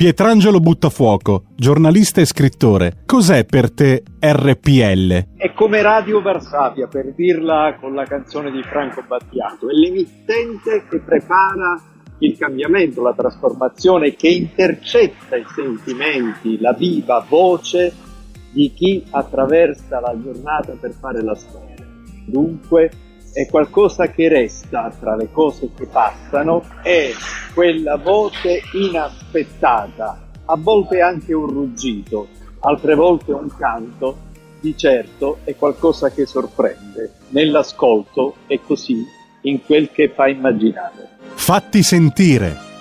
Pietrangelo Buttafuoco, giornalista e scrittore, cos'è per te RPL? È come Radio Varsavia, per dirla con la canzone di Franco Battiato, è l'emittente che prepara il cambiamento, la trasformazione, che intercetta i sentimenti, la viva voce di chi attraversa la giornata per fare la storia. Dunque, è qualcosa che resta tra le cose che passano, è quella voce inaspettata, a volte anche un ruggito, altre volte un canto, di certo è qualcosa che sorprende. Nell'ascolto e così in quel che fa immaginare. Fatti sentire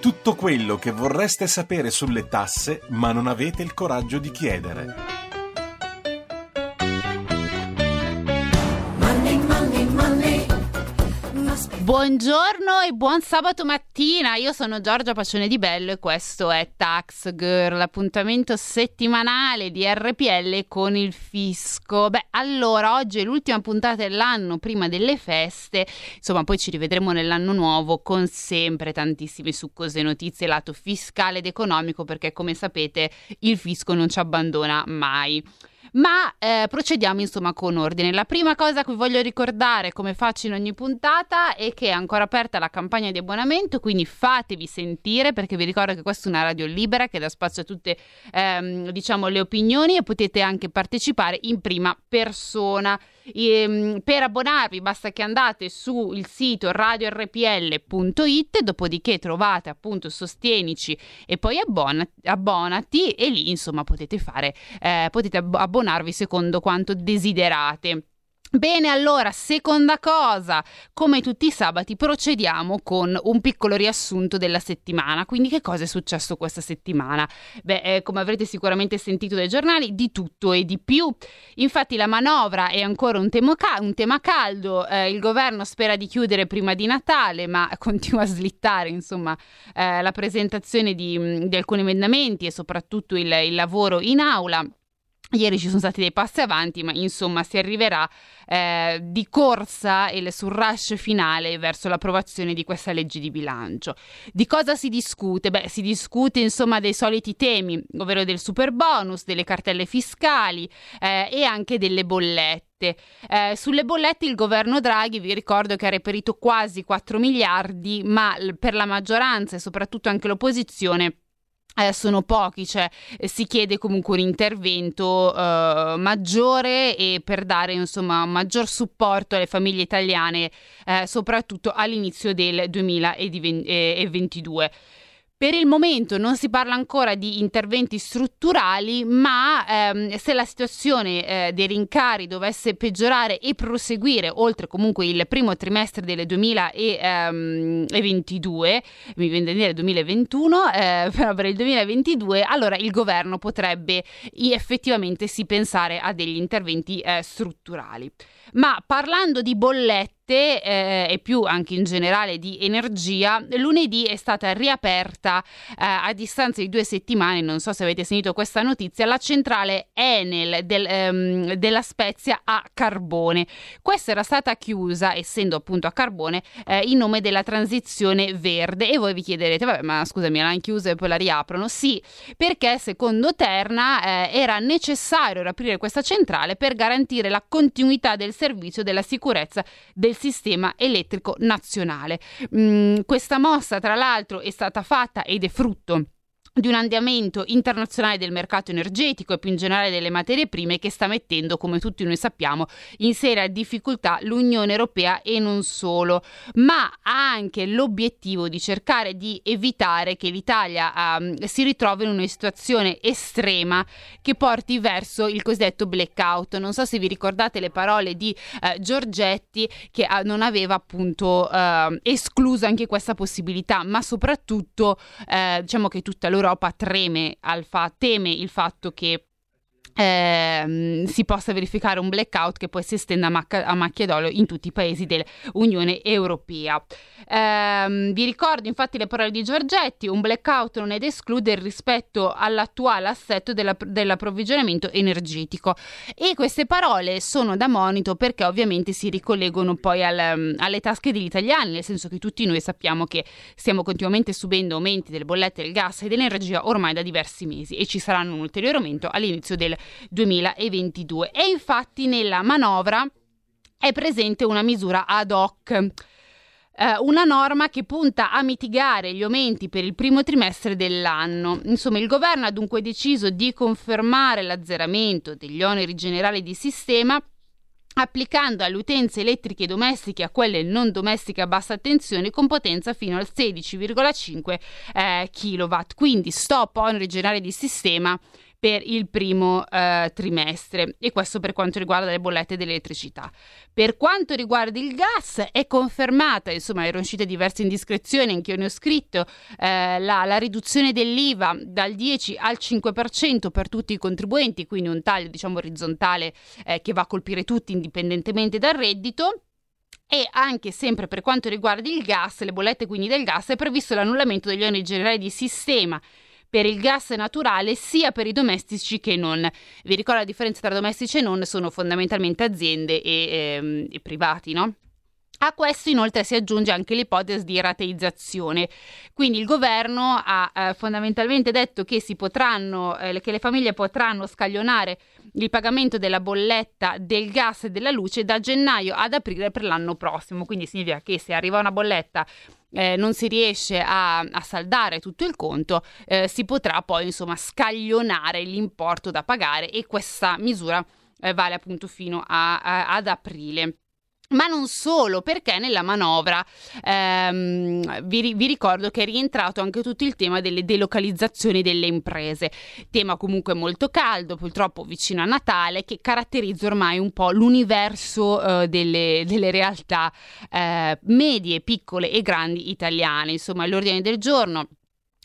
Tutto quello che vorreste sapere sulle tasse ma non avete il coraggio di chiedere. Buongiorno e buon sabato mattina, io sono Giorgia Pacione di Bello e questo è Tax Girl, l'appuntamento settimanale di RPL con il fisco. Beh, allora, oggi è l'ultima puntata dell'anno prima delle feste, insomma poi ci rivedremo nell'anno nuovo con sempre tantissime succose notizie lato fiscale ed economico perché come sapete il fisco non ci abbandona mai. Ma eh, procediamo insomma con ordine. La prima cosa che voglio ricordare, come faccio in ogni puntata, è che è ancora aperta la campagna di abbonamento, quindi fatevi sentire perché vi ricordo che questa è una radio libera che dà spazio a tutte ehm, diciamo, le opinioni e potete anche partecipare in prima persona. Ehm, per abbonarvi basta che andate sul sito radiorpl.it, dopodiché trovate appunto Sostienici e poi abbonati, abbonati e lì insomma potete fare, eh, potete abbonarvi secondo quanto desiderate. Bene, allora, seconda cosa, come tutti i sabati procediamo con un piccolo riassunto della settimana. Quindi che cosa è successo questa settimana? Beh, eh, come avrete sicuramente sentito dai giornali, di tutto e di più. Infatti la manovra è ancora un, ca- un tema caldo, eh, il governo spera di chiudere prima di Natale, ma continua a slittare, insomma, eh, la presentazione di, di, alcuni emendamenti e soprattutto il, il lavoro in aula. Ieri ci sono stati dei passi avanti, ma insomma si arriverà eh, di corsa e sul rush finale verso l'approvazione di questa legge di bilancio. Di cosa si discute? Beh, si discute insomma dei soliti temi, ovvero del super bonus, delle cartelle fiscali eh, e anche delle bollette. Eh, sulle bollette il governo Draghi vi ricordo che ha reperito quasi 4 miliardi, ma per la maggioranza e soprattutto anche l'opposizione eh, sono pochi, cioè eh, si chiede comunque un intervento eh, maggiore e per dare insomma maggior supporto alle famiglie italiane, eh, soprattutto all'inizio del 2022. Per il momento non si parla ancora di interventi strutturali, ma ehm, se la situazione eh, dei rincari dovesse peggiorare e proseguire oltre comunque il primo trimestre del 2022, ehm, mi viene da dire 2021, eh, però per il 2022, allora il governo potrebbe effettivamente sì pensare a degli interventi eh, strutturali. Ma parlando di bollette, eh, e più anche in generale di energia, lunedì è stata riaperta eh, a distanza di due settimane, non so se avete sentito questa notizia, la centrale Enel del, ehm, della Spezia a carbone. Questa era stata chiusa, essendo appunto a carbone, eh, in nome della transizione verde e voi vi chiederete, vabbè ma scusami, l'hanno chiusa e poi la riaprono? Sì, perché secondo Terna eh, era necessario riaprire questa centrale per garantire la continuità del servizio della sicurezza del sistema elettrico nazionale. Mm, questa mossa, tra l'altro, è stata fatta ed è frutto di un andamento internazionale del mercato energetico e più in generale delle materie prime che sta mettendo, come tutti noi sappiamo, in seria difficoltà l'Unione Europea e non solo, ma ha anche l'obiettivo di cercare di evitare che l'Italia um, si ritrovi in una situazione estrema che porti verso il cosiddetto blackout. Non so se vi ricordate le parole di uh, Giorgetti che uh, non aveva appunto uh, escluso anche questa possibilità, ma soprattutto diciamo che tutta l'Europa Europa treme fa- teme il fatto che ehm, si possa verificare un blackout che poi si estenda a, macchia, a macchia d'olio in tutti i paesi dell'Unione Europea. Ehm, vi ricordo infatti le parole di Giorgetti, un blackout non è da escludere rispetto all'attuale assetto della, dell'approvvigionamento energetico e queste parole sono da monito perché ovviamente si ricollegano poi al, alle tasche degli italiani, nel senso che tutti noi sappiamo che stiamo continuamente subendo aumenti delle bollette del gas e dell'energia ormai da diversi mesi e ci saranno un ulteriore aumento all'inizio del 2022 e infatti nella manovra è presente una misura ad hoc eh, una norma che punta a mitigare gli aumenti per il primo trimestre dell'anno. Insomma, il governo ha dunque deciso di confermare l'azzeramento degli oneri generali di sistema applicando alle utenze elettriche domestiche a quelle non domestiche a bassa tensione con potenza fino al 16,5 eh, kW. Quindi stop oneri generali di sistema per il primo eh, trimestre e questo per quanto riguarda le bollette dell'elettricità. Per quanto riguarda il gas è confermata, insomma erano uscite diverse indiscrezioni, anche io ne ho scritto, eh, la, la, riduzione dell'IVA dal 10 al 5% per tutti i contribuenti, quindi un taglio diciamo orizzontale eh, che va a colpire tutti indipendentemente dal reddito. E anche sempre per quanto riguarda il gas, le bollette quindi del gas, è previsto l'annullamento degli oneri generali di sistema per il gas naturale sia per i domestici che non. Vi ricordo la differenza tra domestici e non sono fondamentalmente aziende e, ehm, e privati, no? A questo inoltre si aggiunge anche l'ipotesi di rateizzazione. Quindi il governo ha eh, fondamentalmente detto che, potranno, eh, che le famiglie potranno scaglionare il pagamento della bolletta del gas e della luce da gennaio ad aprile per l'anno prossimo. Quindi significa che se arriva una bolletta eh, non si riesce a, a, saldare tutto il conto, eh, si potrà poi insomma scaglionare l'importo da pagare e questa misura eh, vale appunto fino a, a, ad aprile. Ma non solo, perché nella manovra ehm, vi, vi, ricordo che è rientrato anche tutto il tema delle delocalizzazioni delle imprese, tema comunque molto caldo, purtroppo vicino a Natale, che caratterizza ormai un po' l'universo eh, delle, delle, realtà eh, medie, piccole e grandi italiane. Insomma, l'ordine del giorno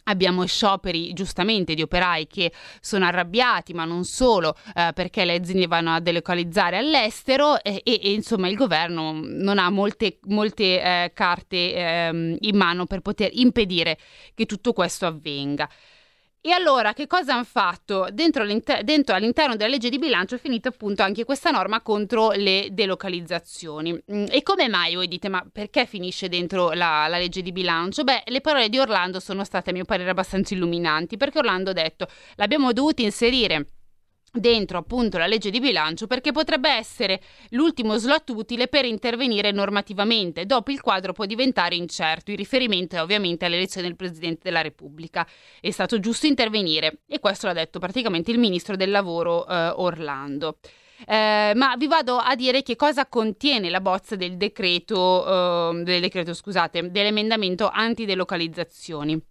Abbiamo scioperi giustamente di operai che sono arrabbiati, ma non solo, eh, perché le aziende vanno a delocalizzare all'estero e, e, e, insomma il governo non ha molte, molte eh, carte eh, in mano per poter impedire che tutto questo avvenga. E allora che cosa hanno fatto? Dentro, dentro, all'interno della legge di bilancio è finita appunto anche questa norma contro le delocalizzazioni. Mm, e come mai voi dite, ma perché finisce dentro la, la legge di bilancio? Beh, le parole di Orlando sono state a mio parere abbastanza illuminanti, perché Orlando ha detto l'abbiamo dovuto inserire dentro appunto la legge di bilancio perché potrebbe essere l'ultimo slot utile per intervenire normativamente, dopo il quadro può diventare incerto. Il riferimento è ovviamente all'elezione del Presidente della Repubblica. È stato giusto intervenire e questo l'ha detto praticamente il Ministro del Lavoro eh, Orlando. Eh, ma vi vado a dire che cosa contiene la bozza del decreto, eh, del decreto scusate, dell'emendamento antidelocalizzazioni.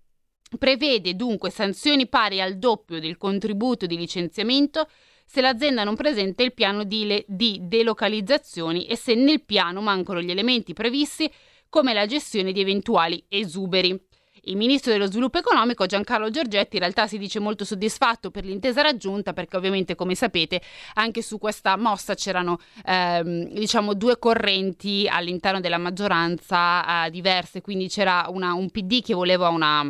Prevede dunque sanzioni pari al doppio del contributo di licenziamento se l'azienda non presenta il piano di, le- di delocalizzazioni e se nel piano mancano gli elementi previsti come la gestione di eventuali esuberi. Il ministro dello sviluppo economico Giancarlo Giorgetti in realtà si dice molto soddisfatto per l'intesa raggiunta perché ovviamente come sapete anche su questa mossa c'erano ehm, diciamo due correnti all'interno della maggioranza eh, diverse quindi c'era una, un PD che voleva una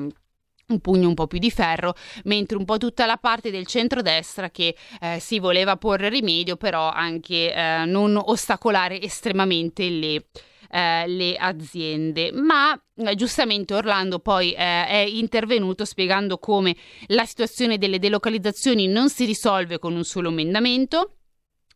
un pugno un po' più di ferro, mentre un po' tutta la parte del centrodestra che eh, si voleva porre rimedio, però anche eh, non ostacolare estremamente le, eh, le aziende. Ma eh, giustamente Orlando poi eh, è intervenuto spiegando come la situazione delle delocalizzazioni non si risolve con un solo emendamento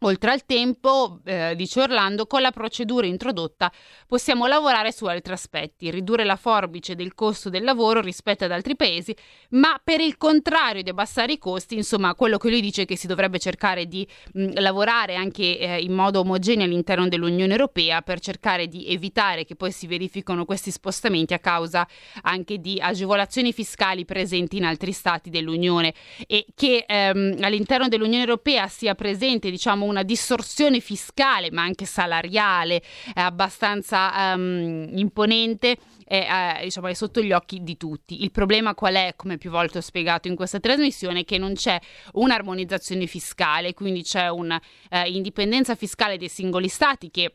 Oltre al tempo, eh, dice Orlando, con la procedura introdotta possiamo lavorare su altri aspetti, ridurre la forbice del costo del lavoro rispetto ad altri paesi, ma per il contrario di abbassare i costi, insomma, quello che lui dice è che si dovrebbe cercare di mh, lavorare anche eh, in modo omogeneo all'interno dell'Unione Europea per cercare di evitare che poi si verificano questi spostamenti a causa anche di agevolazioni fiscali presenti in altri stati dell'Unione e che ehm, all'interno dell'Unione Europea sia presente, diciamo, una distorsione fiscale ma anche salariale abbastanza um, imponente è, eh, diciamo, è sotto gli occhi di tutti. Il problema qual è, come più volte ho spiegato in questa trasmissione, che non c'è un'armonizzazione fiscale, quindi c'è un'indipendenza eh, fiscale dei singoli stati che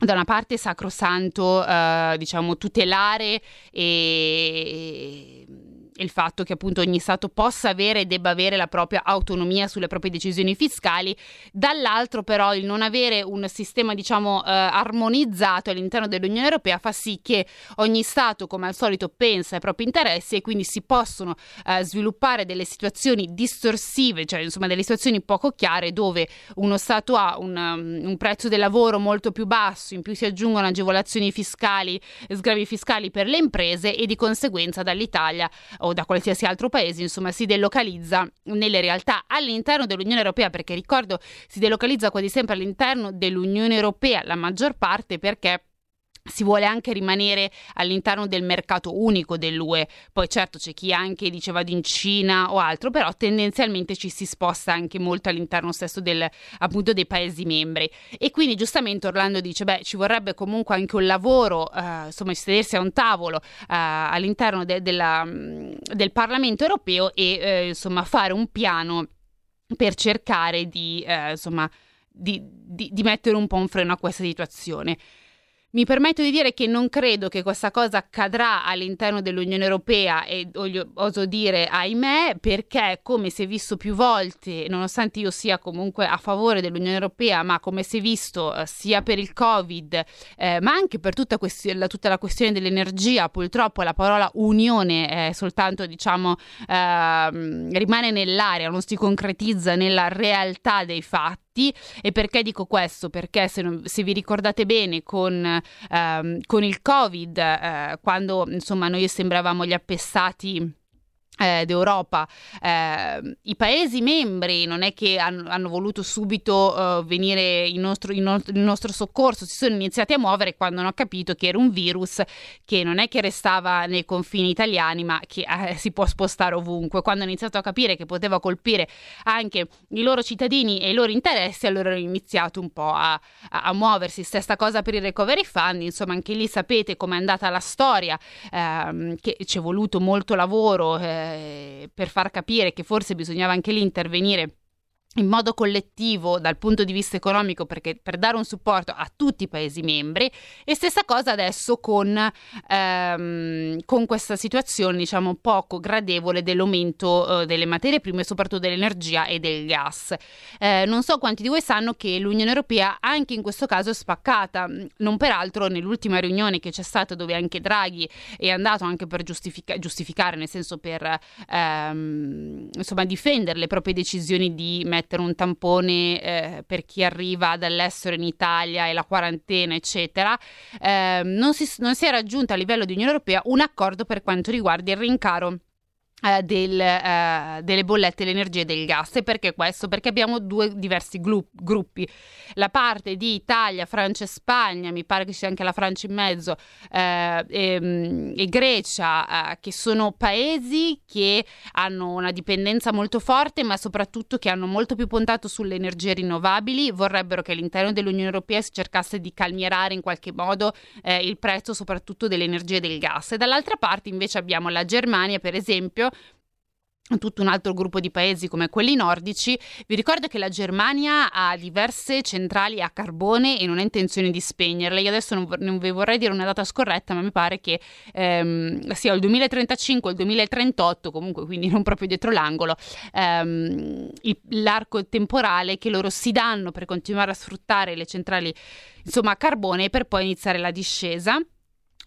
da una parte è sacrosanto eh, diciamo tutelare e il fatto che appunto ogni Stato possa avere e debba avere la propria autonomia sulle proprie decisioni fiscali, dall'altro però il non avere un sistema diciamo eh, armonizzato all'interno dell'Unione Europea fa sì che ogni Stato come al solito pensa ai propri interessi e quindi si possono eh, sviluppare delle situazioni distorsive, cioè insomma delle situazioni poco chiare dove uno Stato ha un, um, un prezzo del lavoro molto più basso, in più si aggiungono agevolazioni fiscali, sgravi fiscali per le imprese e di conseguenza dall'Italia o da qualsiasi altro paese, insomma, si delocalizza nelle realtà all'interno dell'Unione Europea, perché ricordo si delocalizza quasi sempre all'interno dell'Unione Europea, la maggior parte perché si vuole anche rimanere all'interno del mercato unico dell'UE. Poi certo c'è chi anche dice vado in Cina o altro, però tendenzialmente ci si sposta anche molto all'interno stesso del, appunto dei Paesi membri. E quindi giustamente Orlando dice, beh, ci vorrebbe comunque anche un lavoro, eh, insomma, sedersi a un tavolo eh, all'interno de- della, del Parlamento europeo e eh, insomma fare un piano per cercare di, eh, insomma, di, di, di mettere un po' un freno a questa situazione. Mi permetto di dire che non credo che questa cosa accadrà all'interno dell'Unione Europea e oso dire ahimè perché come si è visto più volte, nonostante io sia comunque a favore dell'Unione Europea, ma come si è visto eh, sia per il Covid, eh, ma anche per tutta, questi- la, tutta, la, questione dell'energia, purtroppo la parola unione è soltanto diciamo eh, rimane nell'aria, non si concretizza nella realtà dei fatti e perché dico questo? Perché se, non, se vi ricordate bene con, ehm, con il Covid, eh, quando insomma noi sembravamo gli appestati eh, d'Europa, eh, i Paesi membri non è che hanno, hanno voluto subito uh, venire in nostro, in, no- in nostro, soccorso, si sono iniziati a muovere quando hanno capito che era un virus che non è che restava nei confini italiani, ma che eh, si può spostare ovunque. Quando hanno iniziato a capire che poteva colpire anche i loro cittadini e i loro interessi, allora hanno iniziato un po' a, a, a muoversi. Stessa cosa per il recovery fund, insomma, anche lì sapete com'è andata la storia, ehm, che ci è voluto molto lavoro. Eh, per far capire che forse bisognava anche lì intervenire in modo collettivo dal punto di vista economico perché per dare un supporto a tutti i paesi membri e stessa cosa adesso con, ehm, con questa situazione diciamo poco gradevole dell'aumento eh, delle materie prime soprattutto dell'energia e del gas. Eh, non so quanti di voi sanno che l'Unione Europea anche in questo caso è spaccata non peraltro nell'ultima riunione che c'è stata dove anche Draghi è andato anche per giustifica- giustificare nel senso per ehm, insomma difendere le proprie decisioni di mettere mettere un tampone eh, per chi arriva dall'estero in Italia e la quarantena, eccetera, eh, non, si, non si è raggiunto a livello di Unione Europea un accordo per quanto riguarda il rincaro del, uh, delle bollette dell'energia e del gas. E perché questo? Perché abbiamo due diversi glu- gruppi. La parte di Italia, Francia e Spagna, mi pare che sia anche la Francia in mezzo, uh, e, e, Grecia, che sono paesi che hanno una dipendenza molto forte, ma soprattutto che hanno molto più puntato sulle energie rinnovabili. Vorrebbero che all'interno dell'Unione Europea si cercasse di calmierare in qualche modo il prezzo soprattutto dell'energia e del gas. E dall'altra parte invece abbiamo la Germania, per esempio, tutto un altro gruppo di paesi come quelli nordici. Vi ricordo che la Germania ha diverse centrali a carbone e non ha intenzione di spegnerle. Io adesso non, non vi vorrei dire una data scorretta, ma mi pare che ehm, sia il 2035 o il 2038, comunque quindi non proprio dietro l'angolo, ehm, l'arco temporale che loro si danno per continuare a sfruttare le centrali insomma a carbone per poi iniziare la discesa.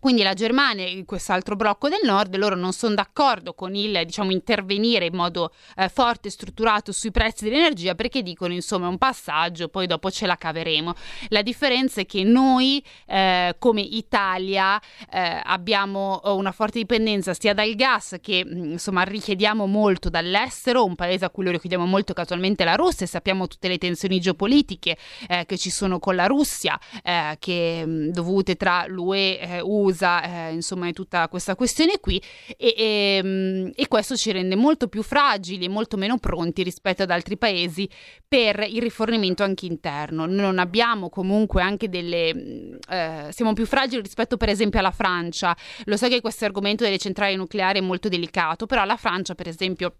Quindi la Germania e quest'altro blocco del nord, loro non sono d'accordo con il diciamo, intervenire in modo eh, forte e strutturato sui prezzi dell'energia perché dicono insomma è un passaggio, poi dopo ce la caveremo. La differenza è che noi eh, come Italia eh, abbiamo una forte dipendenza sia dal gas che mm, insomma richiediamo molto dall'estero, un paese a cui lo richiediamo molto casualmente la Russia e sappiamo tutte le tensioni geopolitiche eh, che ci sono con la Russia, eh, che, mm, dovute tra l'UE, eh, USA causa eh, insomma di tutta questa questione qui e, e, ehm, e, questo ci rende molto più fragili e molto meno pronti rispetto ad altri paesi per il rifornimento anche interno. Non abbiamo comunque anche delle... Eh, siamo più fragili rispetto per esempio alla Francia. Lo so che questo argomento delle centrali nucleari è molto delicato, però la Francia per esempio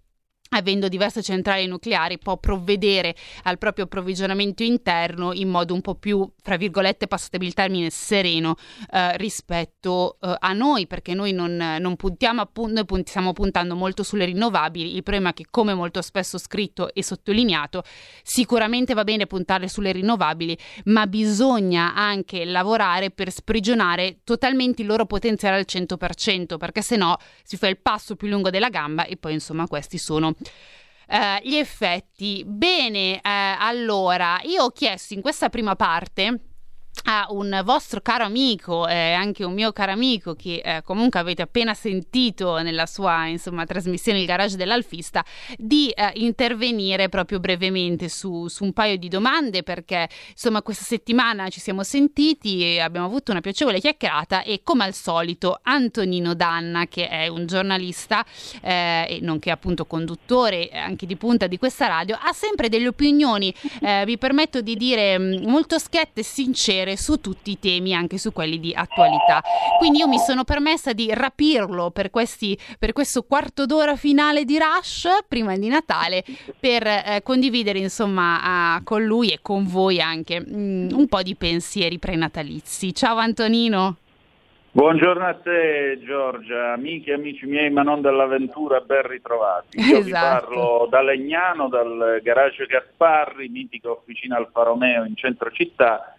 avendo diverse centrali nucleari, può provvedere al proprio approvvigionamento interno in modo un po' più, fra virgolette, passatemi il termine, sereno eh, rispetto eh, a noi, perché noi non, non puntiamo appunto, noi punt- stiamo puntando molto sulle rinnovabili. Il problema è che, come molto spesso scritto e sottolineato, sicuramente va bene puntare sulle rinnovabili, ma bisogna anche lavorare per sprigionare totalmente il loro potenziale al 100%, perché se no si fa il passo più lungo della gamba e poi insomma questi sono Uh, gli effetti. Bene, uh, allora, io ho chiesto in questa prima parte a un vostro caro amico e eh, anche un mio caro amico che eh, comunque avete appena sentito nella sua insomma, trasmissione Il garage dell'alfista di eh, intervenire proprio brevemente su, su, un paio di domande perché insomma questa settimana ci siamo sentiti e abbiamo avuto una piacevole chiacchierata e come al solito Antonino Danna che è un giornalista eh, e nonché appunto conduttore anche di punta di questa radio ha sempre delle opinioni eh, vi permetto di dire mm, molto schiette e sincere sapere su tutti i temi, anche su quelli di attualità. Quindi io mi sono permessa di rapirlo per, questi, per questo quarto d'ora finale di Rush, prima di Natale, per eh, condividere insomma uh, con lui e con voi anche mm, un po' di pensieri prenatalizi. Ciao Antonino! Buongiorno a te Giorgia, amiche e amici miei ma non dell'avventura, ben ritrovati. Io esatto. vi parlo da Legnano, dal garage Gasparri, mitica officina Alfa Romeo in centro città,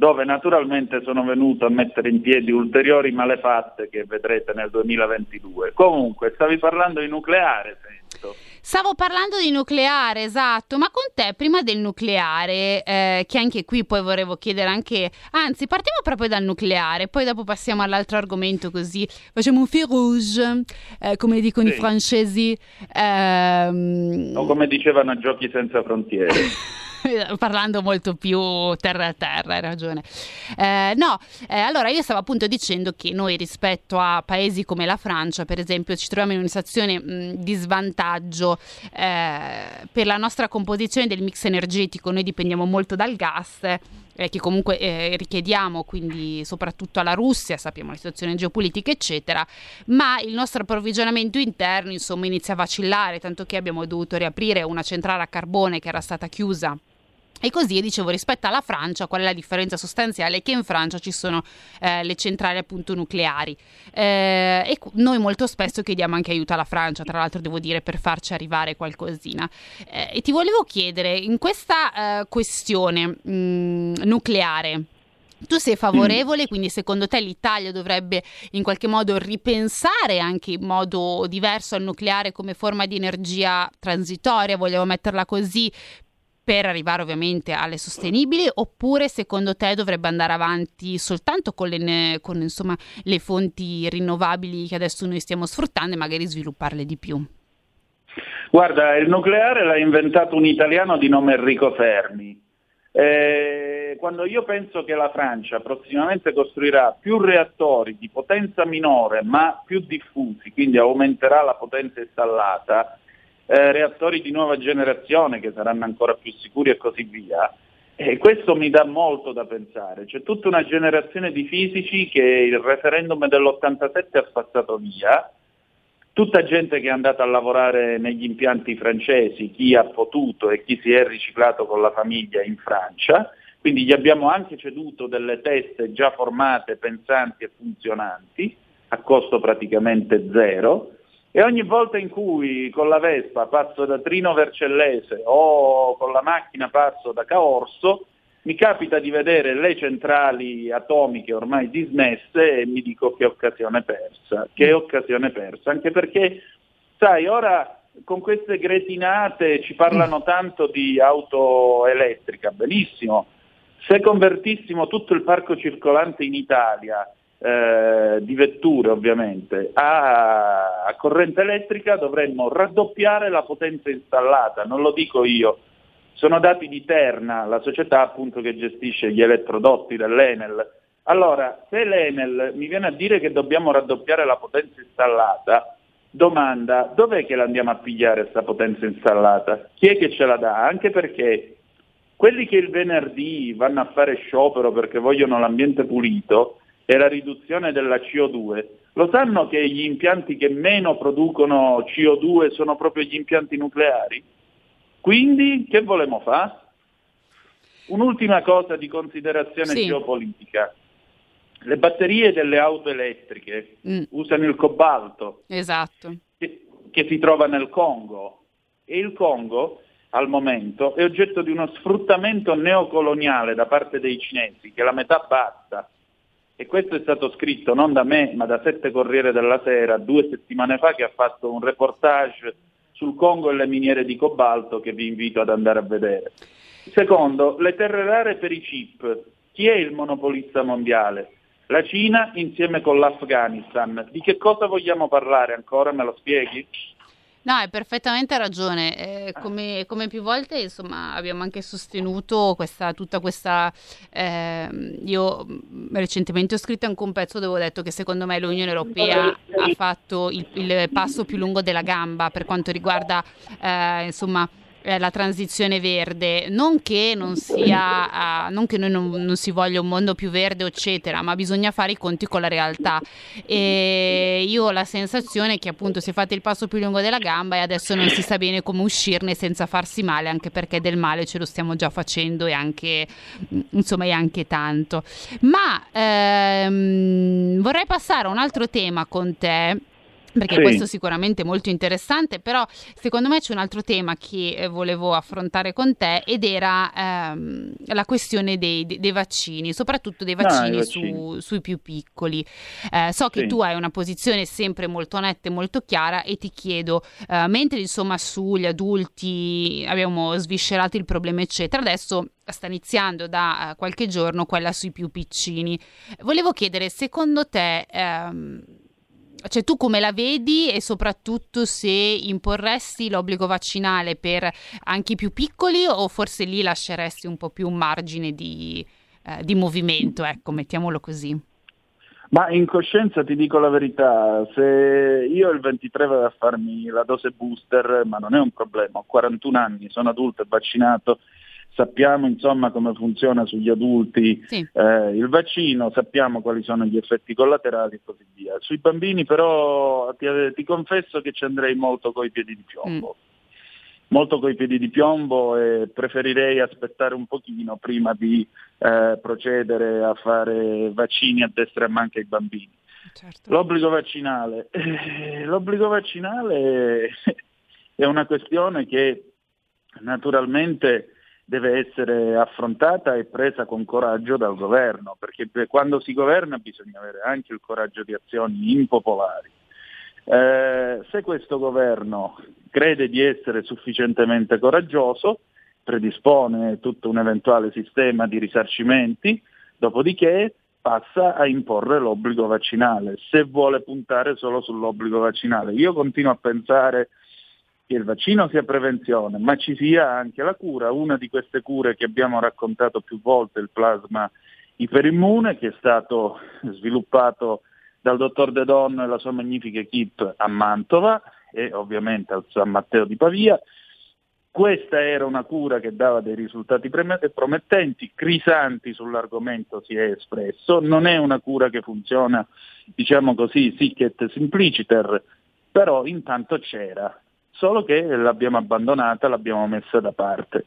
dove naturalmente sono venuto a mettere in piedi ulteriori malefatte che vedrete nel 2022. Comunque, stavi parlando di nucleare, sento. Stavo parlando di nucleare, esatto, ma con te prima del nucleare, eh, che anche qui poi volevo chiedere anche, anzi partiamo proprio dal nucleare, poi dopo passiamo all'altro argomento così facciamo un fil rouge, eh, come dicono sì. i francesi. Ehm... O come dicevano Giochi senza frontiere. parlando molto più terra a terra, hai ragione. Eh, no, eh, allora io stavo appunto dicendo che noi rispetto a paesi come la Francia, per esempio, ci troviamo in una situazione mh, di svantaggio eh, per la nostra composizione del mix energetico, noi dipendiamo molto dal gas. Eh, che comunque eh, richiediamo quindi soprattutto alla Russia, sappiamo la situazione geopolitica eccetera, ma il nostro approvvigionamento interno insomma inizia a vacillare, tanto che abbiamo dovuto riaprire una centrale a carbone che era stata chiusa e così, dicevo, rispetto alla Francia, qual è la differenza sostanziale? Che in Francia ci sono eh, le centrali appunto nucleari eh, e noi molto spesso chiediamo anche aiuto alla Francia, tra l'altro devo dire, per farci arrivare qualcosina. Eh, e ti volevo chiedere, in questa eh, questione mh, mm, nucleare, tu sei favorevole, quindi secondo te l'Italia dovrebbe in qualche modo ripensare anche in modo diverso al nucleare come forma di energia transitoria, vogliamo metterla così, per arrivare ovviamente alle sostenibili oppure secondo te dovrebbe andare avanti soltanto con, le, con insomma, le fonti rinnovabili che adesso noi stiamo sfruttando e magari svilupparle di più? Guarda, il nucleare l'ha inventato un italiano di nome Enrico Fermi. Eh, quando io penso che la Francia prossimamente costruirà più reattori di potenza minore ma più diffusi, quindi aumenterà la potenza installata, eh, reattori di nuova generazione che saranno ancora più sicuri e così via. E questo mi dà molto da pensare. C'è tutta una generazione di fisici che il referendum dell'87 ha spazzato via, tutta gente che è andata a lavorare negli impianti francesi, chi ha potuto e chi si è riciclato con la famiglia in Francia, quindi gli abbiamo anche ceduto delle teste già formate, pensanti e funzionanti, a costo praticamente zero, e ogni volta in cui con la Vespa passo da Trino Vercellese o con la macchina passo da Caorso, mi capita di vedere le centrali atomiche ormai dismesse e mi dico che occasione persa, che occasione persa, anche perché, sai, ora con queste gretinate ci parlano tanto di auto elettrica, benissimo, se convertissimo tutto il parco circolante in Italia eh, di vetture ovviamente a, a, corrente elettrica dovremmo raddoppiare la potenza installata, non lo dico io, sono dati di Terna, la società appunto che gestisce gli elettrodotti dell'Enel, Allora, se l'Enel mi viene a dire che dobbiamo raddoppiare la potenza installata, domanda, dov'è che la andiamo a pigliare questa potenza installata? Chi è che ce la dà? Anche perché quelli che il venerdì vanno a fare sciopero perché vogliono l'ambiente pulito e la riduzione della CO2, lo sanno che gli impianti che meno producono CO2 sono proprio gli impianti nucleari? Quindi che volemo fare? Un'ultima cosa di considerazione sì. geopolitica. Le batterie delle auto elettriche mm. usano il cobalto esatto. che, che si trova nel Congo e il Congo al momento è oggetto di uno sfruttamento neocoloniale da parte dei cinesi, che la metà basta. E questo è stato scritto non da me, ma da Sette Corriere della Sera, due settimane fa, che ha fatto un reportage sul Congo e le miniere di cobalto che vi invito ad andare a vedere. Secondo, le terre rare per i chip. Chi è il monopolista mondiale? La Cina insieme con l'Afghanistan. Di che cosa vogliamo parlare ancora? Me lo spieghi? No, hai perfettamente ragione. Eh, come, come, più volte, insomma, abbiamo anche sostenuto questa, tutta questa. Eh, io mm, recentemente ho scritto anche un pezzo dove ho detto che secondo me l'Unione Europea ha fatto il, il passo più lungo della gamba per quanto riguarda, eh, insomma, eh, la transizione verde, non che non sia, uh, non che noi non, non, si voglia un mondo più verde, eccetera, ma bisogna fare i conti con la realtà. E io ho la sensazione che appunto si è fatto il passo più lungo della gamba e adesso non si sa bene come uscirne senza farsi male, anche perché del male ce lo stiamo già facendo e anche, insomma, è anche tanto. Ma ehm, vorrei passare a un altro tema con te perché sì. questo sicuramente è molto interessante, però secondo me c'è un altro tema che eh, volevo affrontare con te ed era ehm, la questione dei, dei, vaccini, soprattutto dei vaccini, no, vaccini. Su, sui più piccoli. Eh, so che sì. tu hai una posizione sempre molto netta e molto chiara e ti chiedo, eh, mentre insomma sugli adulti abbiamo sviscerato il problema eccetera, adesso sta iniziando da uh, qualche giorno quella sui più piccini. Volevo chiedere, secondo te... Ehm, cioè tu come la vedi e soprattutto se imporresti l'obbligo vaccinale per anche i più piccoli o forse lì lasceresti un po' più un margine di, eh, di movimento, ecco, mettiamolo così. Ma in coscienza ti dico la verità, se io il 23 vado a farmi la dose booster, ma non è un problema, ho 41 anni, sono adulto e vaccinato, sappiamo insomma come funziona sugli adulti sì. eh, il vaccino, sappiamo quali sono gli effetti collaterali e così via. Sui bambini però ti, ti confesso che ci andrei molto coi piedi di piombo. Mm. Molto coi piedi di piombo e preferirei aspettare un pochino prima di eh, procedere a fare vaccini a destra e manca ai bambini. Certo. L'obbligo vaccinale. Eh, l'obbligo vaccinale è una questione che naturalmente deve essere affrontata e presa con coraggio dal governo, perché quando si governa bisogna avere anche il coraggio di azioni impopolari. Eh, se questo governo crede di essere sufficientemente coraggioso, predispone tutto un eventuale sistema di risarcimenti, dopodiché passa a imporre l'obbligo vaccinale, se vuole puntare solo sull'obbligo vaccinale. Io continuo a pensare che il vaccino sia prevenzione, ma ci sia anche la cura. Una di queste cure che abbiamo raccontato più volte, il plasma iperimmune, che è stato sviluppato dal dottor De Don e la sua magnifica equip a Mantova e ovviamente al San Matteo di Pavia. Questa era una cura che dava dei risultati promettenti, Crisanti sull'argomento si è espresso, non è una cura che funziona, diciamo così, sic et simpliciter, però intanto c'era solo che l'abbiamo abbandonata, l'abbiamo messa da parte.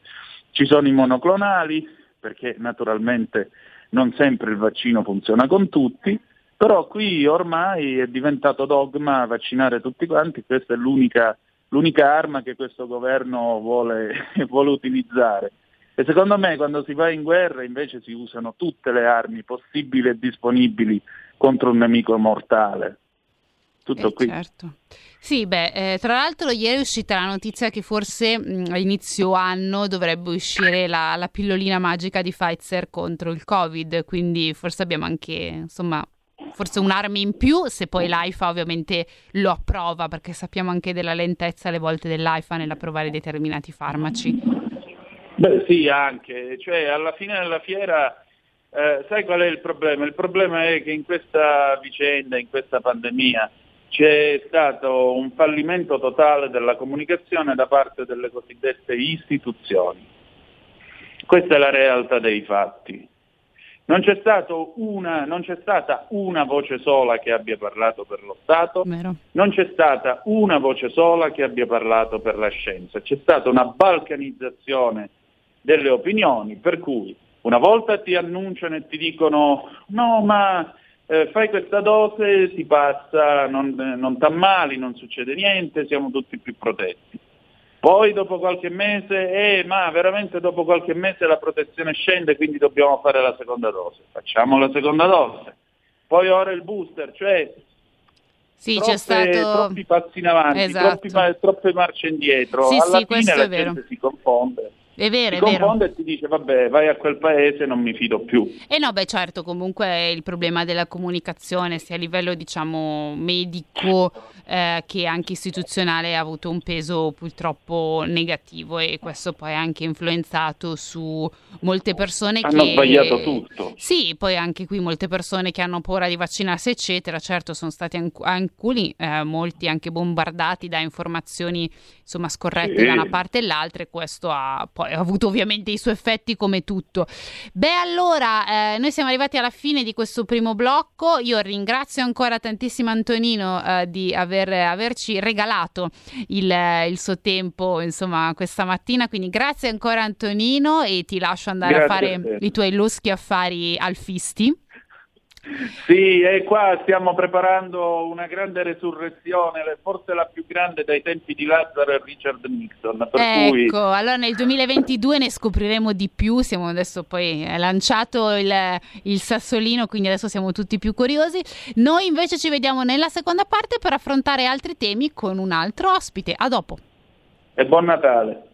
Ci sono i monoclonali, perché naturalmente non sempre il vaccino funziona con tutti, però qui ormai è diventato dogma vaccinare tutti quanti, questa è l'unica, l'unica arma che questo governo vuole, vuole utilizzare. E secondo me quando si va in guerra invece si usano tutte le armi possibili e disponibili contro un nemico mortale. Tutto eh, qui. Certo. Sì, beh, eh, tra l'altro ieri è uscita la notizia che forse mh, a inizio anno dovrebbe uscire la, la, pillolina magica di Pfizer contro il Covid, quindi forse abbiamo anche, insomma, forse un'arma in più, se poi l'AIFA ovviamente lo approva, perché sappiamo anche della lentezza alle volte dell'AIFA nell'approvare determinati farmaci. Beh sì, anche, cioè alla fine della fiera eh, sai qual è il problema? Il problema è che in questa vicenda, in questa pandemia, c'è stato un fallimento totale della comunicazione da parte delle cosiddette istituzioni. Questa è la realtà dei fatti. Non c'è, una, non c'è, stata una voce sola che abbia parlato per lo Stato, Vero. non c'è stata una voce sola che abbia parlato per la scienza, c'è stata una balcanizzazione delle opinioni per cui una volta ti annunciano e ti dicono no ma eh, fai questa dose, ti passa, non, eh, non t'ammali, non succede niente, siamo tutti più protetti. Poi dopo qualche mese, eh, ma veramente dopo qualche mese la protezione scende, quindi dobbiamo fare la seconda dose. Facciamo la seconda dose. Poi ora il booster, cioè sì, troppe, c'è stato... troppi passi in avanti, esatto. troppi, troppe marce indietro. Sì, Alla sì, fine la gente si confonde. È vero, si è vero. e ti dice vabbè vai a quel paese non mi fido più. E eh no, beh certo, comunque il problema della comunicazione sia a livello diciamo medico eh, che anche istituzionale ha avuto un peso purtroppo negativo e questo poi ha anche influenzato su molte persone hanno che... sbagliato tutto. Sì, poi anche qui molte persone che hanno paura di vaccinarsi eccetera, certo sono stati alcuni, eh, molti anche bombardati da informazioni insomma scorrette sì. da una parte e l'altra e questo ha poi ha avuto ovviamente i suoi effetti come tutto. Beh allora eh, noi siamo arrivati alla fine di questo primo blocco, io ringrazio ancora tantissimo Antonino eh, di aver, averci regalato il, il, suo tempo insomma questa mattina, quindi grazie ancora Antonino e ti lascio andare grazie a fare a i tuoi loschi affari alfisti. Sì, e qua stiamo preparando una grande resurrezione, forse la più grande dai tempi di Lazzaro e Richard Nixon. ecco, cui... allora nel 2022 ne scopriremo di più, siamo adesso poi lanciato il, il sassolino, quindi adesso siamo tutti più curiosi. Noi invece ci vediamo nella seconda parte per affrontare altri temi con un altro ospite. A dopo. E buon Natale.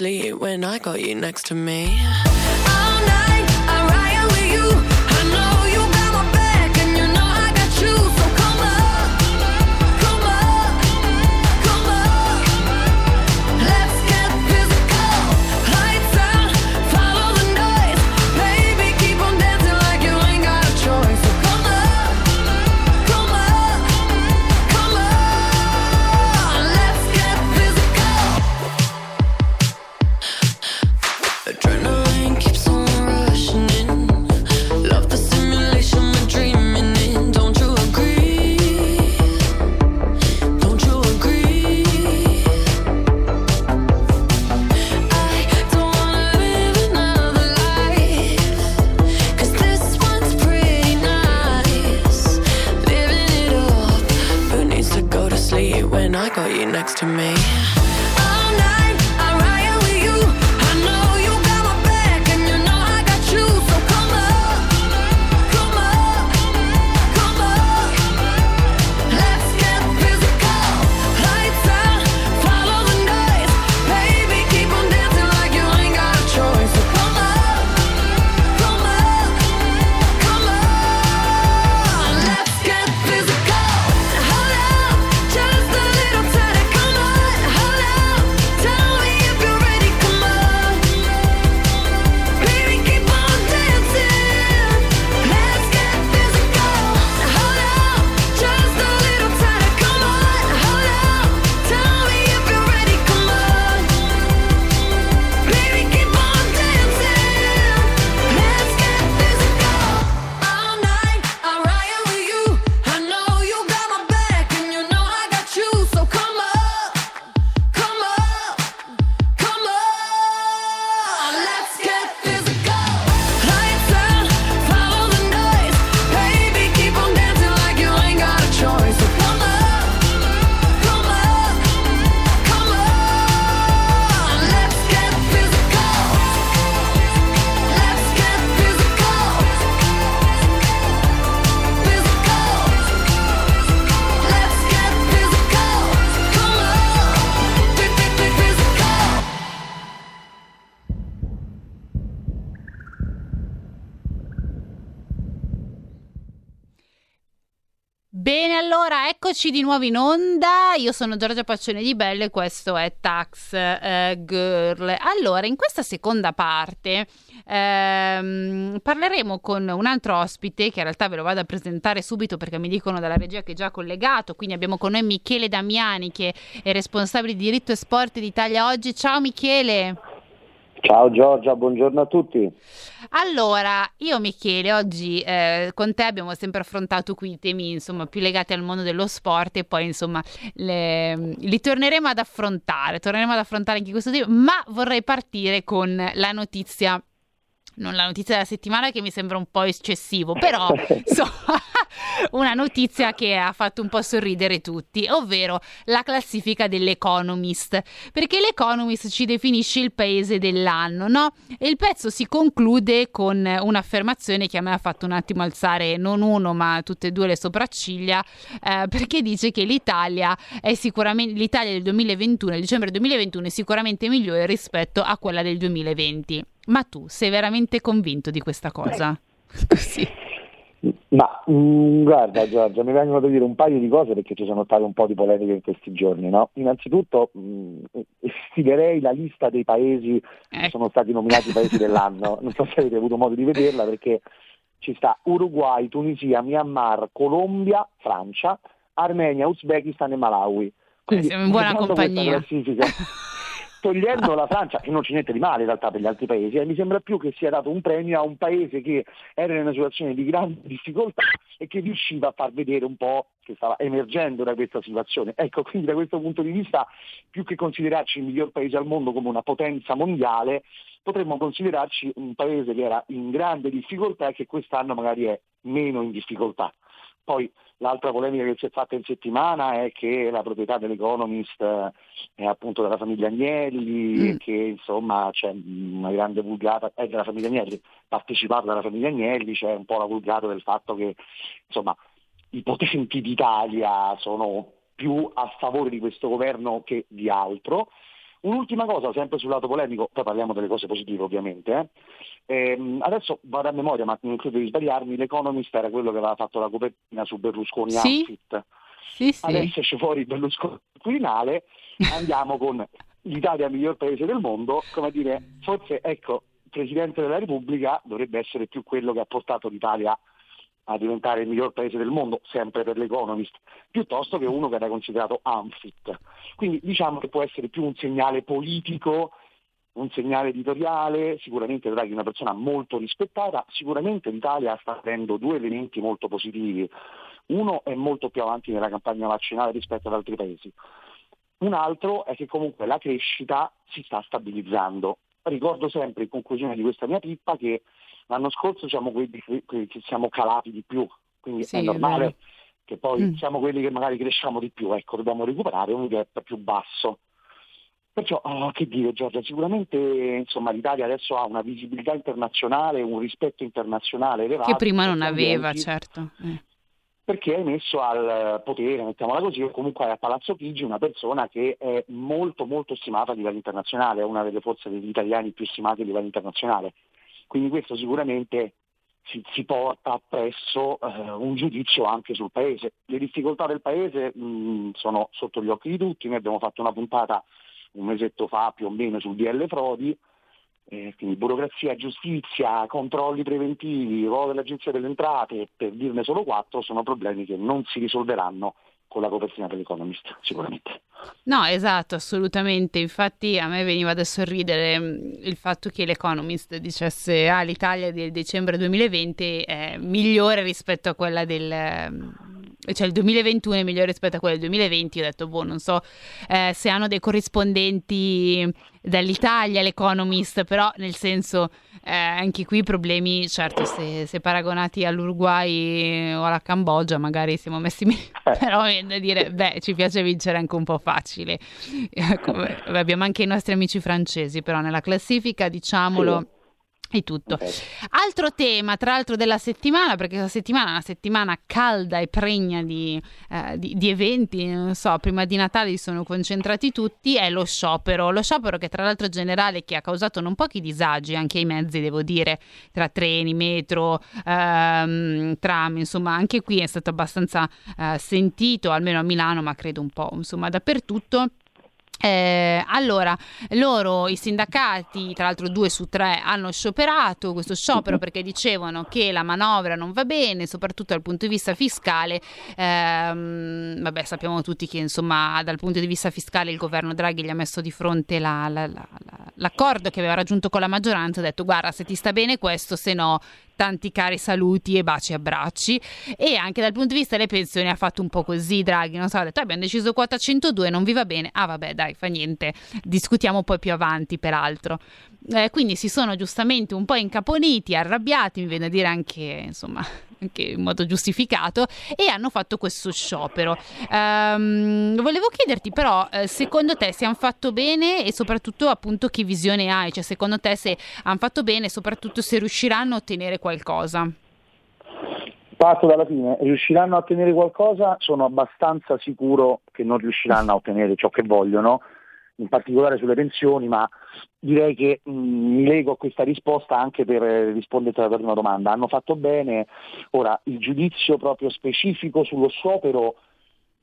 sleep when I got you next to me. All night. Eccoci di nuovo in onda, io sono Giorgia Paccione di Belle e questo è Tax eh, Girl. Allora, in questa seconda parte ehm, parleremo con un altro ospite che in realtà ve lo vado a presentare subito perché mi dicono dalla regia che è già collegato, quindi abbiamo con noi Michele Damiani che è responsabile di diritto e sport d'Italia Oggi. Ciao Michele! Ciao Giorgia, buongiorno a tutti. Allora, io Michele, oggi eh, con te abbiamo sempre affrontato qui temi insomma più legati al mondo dello sport e poi insomma le, li torneremo ad affrontare, torneremo ad affrontare anche questo tema, ma vorrei partire con la notizia non la notizia della settimana che mi sembra un po' eccessivo, però insomma, una notizia che ha fatto un po' sorridere tutti, ovvero la classifica dell'Economist, perché l'Economist ci definisce il paese dell'anno, no? E il pezzo si conclude con un'affermazione che a me ha fatto un attimo alzare non uno, ma tutte e due le sopracciglia, eh, perché dice che l'Italia è sicuramente l'Italia del 2021, il dicembre 2021 è sicuramente migliore rispetto a quella del 2020. Ma tu sei veramente convinto di questa cosa? Così. Ma mh, mm, guarda Giorgia, mi vengono da dire un paio di cose perché ci sono state un po' di polemiche in questi giorni. No? Innanzitutto mh, mm, la lista dei paesi eh. che sono stati nominati paesi dell'anno, non so se avete avuto modo di vederla perché ci sta Uruguay, Tunisia, Myanmar, Colombia, Francia, Armenia, Uzbekistan e Malawi. Quindi, eh, siamo in buona compagnia. togliendo la Francia, che non c'è niente di male in realtà per gli altri paesi, eh, mi sembra più che sia dato un premio a un paese che era in una situazione di grande difficoltà e che riusciva a far vedere un po' che stava emergendo da questa situazione. Ecco, quindi da questo punto di vista, più che considerarci il miglior paese al mondo come una potenza mondiale, potremmo considerarci un paese che era in grande difficoltà e che quest'anno magari è meno in difficoltà. Poi l'altra polemica che si è fatta in settimana è che la proprietà dell'Economist eh, è appunto della famiglia Agnelli, mm. che insomma c'è una grande vulgata, è della famiglia Agnelli, partecipata dalla famiglia Agnelli, c'è un po' la vulgata del fatto che insomma i potenti d'Italia sono più a favore di questo governo che di altro. Un'ultima cosa, sempre sul lato polemico, poi parliamo delle cose positive ovviamente. Eh. Ehm, adesso vado a memoria, ma non credo di sbagliarmi, l'Economist era quello che aveva fatto la copertina su Berlusconi sì? Outfit. Sì, sì. Adesso esce fuori Berlusconi Quirinale, andiamo con l'Italia miglior paese del mondo, come dire, forse ecco, Presidente della Repubblica dovrebbe essere più quello che ha portato l'Italia a diventare il miglior paese del mondo, sempre per l'Economist, piuttosto che uno che era considerato unfit. Quindi diciamo che può essere più un segnale politico, un segnale editoriale, sicuramente Draghi è una persona molto rispettata, sicuramente l'Italia sta avendo due elementi molto positivi. Uno è molto più avanti nella campagna vaccinale rispetto ad altri paesi. Un altro è che comunque la crescita si sta stabilizzando. Ricordo sempre in conclusione di questa mia pippa che L'anno scorso siamo quelli che siamo calati di più, quindi sì, è normale è che poi mm. siamo quelli che magari cresciamo di più, ecco, dobbiamo recuperare un gap più basso. Perciò, oh, che dire Giorgia, sicuramente insomma, l'Italia adesso ha una visibilità internazionale, un rispetto internazionale elevato. Che prima non aveva, certo. Eh. Perché hai messo al potere, mettiamola così, o comunque a Palazzo Chigi una persona che è molto molto stimata a livello internazionale, è una delle forze degli italiani più stimate a livello internazionale. Quindi questo sicuramente si, si porta appresso eh, un giudizio anche sul Paese. Le difficoltà del Paese mh, sono sotto gli occhi di tutti, noi abbiamo fatto una puntata un mesetto fa più o meno sul DL Frodi, eh, quindi burocrazia, giustizia, controlli preventivi, ruolo dell'Agenzia delle Entrate, per dirne solo quattro, sono problemi che non si risolveranno con la copertina dell'Economist, sicuramente. No, esatto, assolutamente. Infatti a me veniva da sorridere mm, il fatto che l'Economist dicesse ah, l'Italia del dicembre 2020 è migliore rispetto a quella del mm, cioè il 2021 è migliore rispetto a quello del 2020, ho detto, boh, non so eh, se hanno dei corrispondenti dall'Italia, l'Economist, però nel senso eh, anche qui i problemi, certo, se, se, paragonati all'Uruguay o alla Cambogia magari siamo messi meglio, eh. però da dire, beh, ci piace vincere anche un po' facile. Come, abbiamo anche i nostri amici francesi, però nella classifica, diciamolo... E tutto. Okay. Altro tema, tra l'altro, della settimana, perché questa settimana è una settimana calda e pregna di, eh, di, di, eventi, non so, prima di Natale sono concentrati tutti, è lo sciopero. Lo sciopero che tra l'altro è generale, che ha causato non pochi disagi anche ai mezzi, devo dire, tra treni, metro, ehm, tram, insomma, anche qui è stato abbastanza eh, sentito, almeno a Milano, ma credo un po', insomma, dappertutto. Eh, allora, loro, i sindacati, tra l'altro due su tre, hanno scioperato questo sciopero perché dicevano che la manovra non va bene, soprattutto dal punto di vista fiscale. Eh, vabbè, sappiamo tutti che insomma dal punto di vista fiscale il governo Draghi gli ha messo di fronte la, la, la, l'accordo che aveva raggiunto con la maggioranza, ha detto guarda se ti sta bene questo, se no tanti cari saluti e baci e abbracci. E anche dal punto di vista delle pensioni ha fatto un po' così Draghi, non so, ha detto abbiamo deciso quota 102, non vi va bene, ah vabbè dai fa niente, discutiamo poi più avanti peraltro. Eh, quindi si sono giustamente un po' incaponiti, arrabbiati, mi viene a dire anche, insomma, anche in modo giustificato, e hanno fatto questo sciopero. Um, volevo chiederti però, eh, secondo te se hanno fatto bene e soprattutto appunto che visione hai? Cioè secondo te se hanno fatto bene e soprattutto se riusciranno a ottenere qualcosa? Parto dalla fine, riusciranno a ottenere qualcosa? Sono abbastanza sicuro che non riusciranno a ottenere ciò che vogliono, in particolare sulle pensioni, ma direi che mh, a questa risposta anche per rispondere alla prima domanda. Hanno fatto bene, ora il giudizio proprio specifico sullo sciopero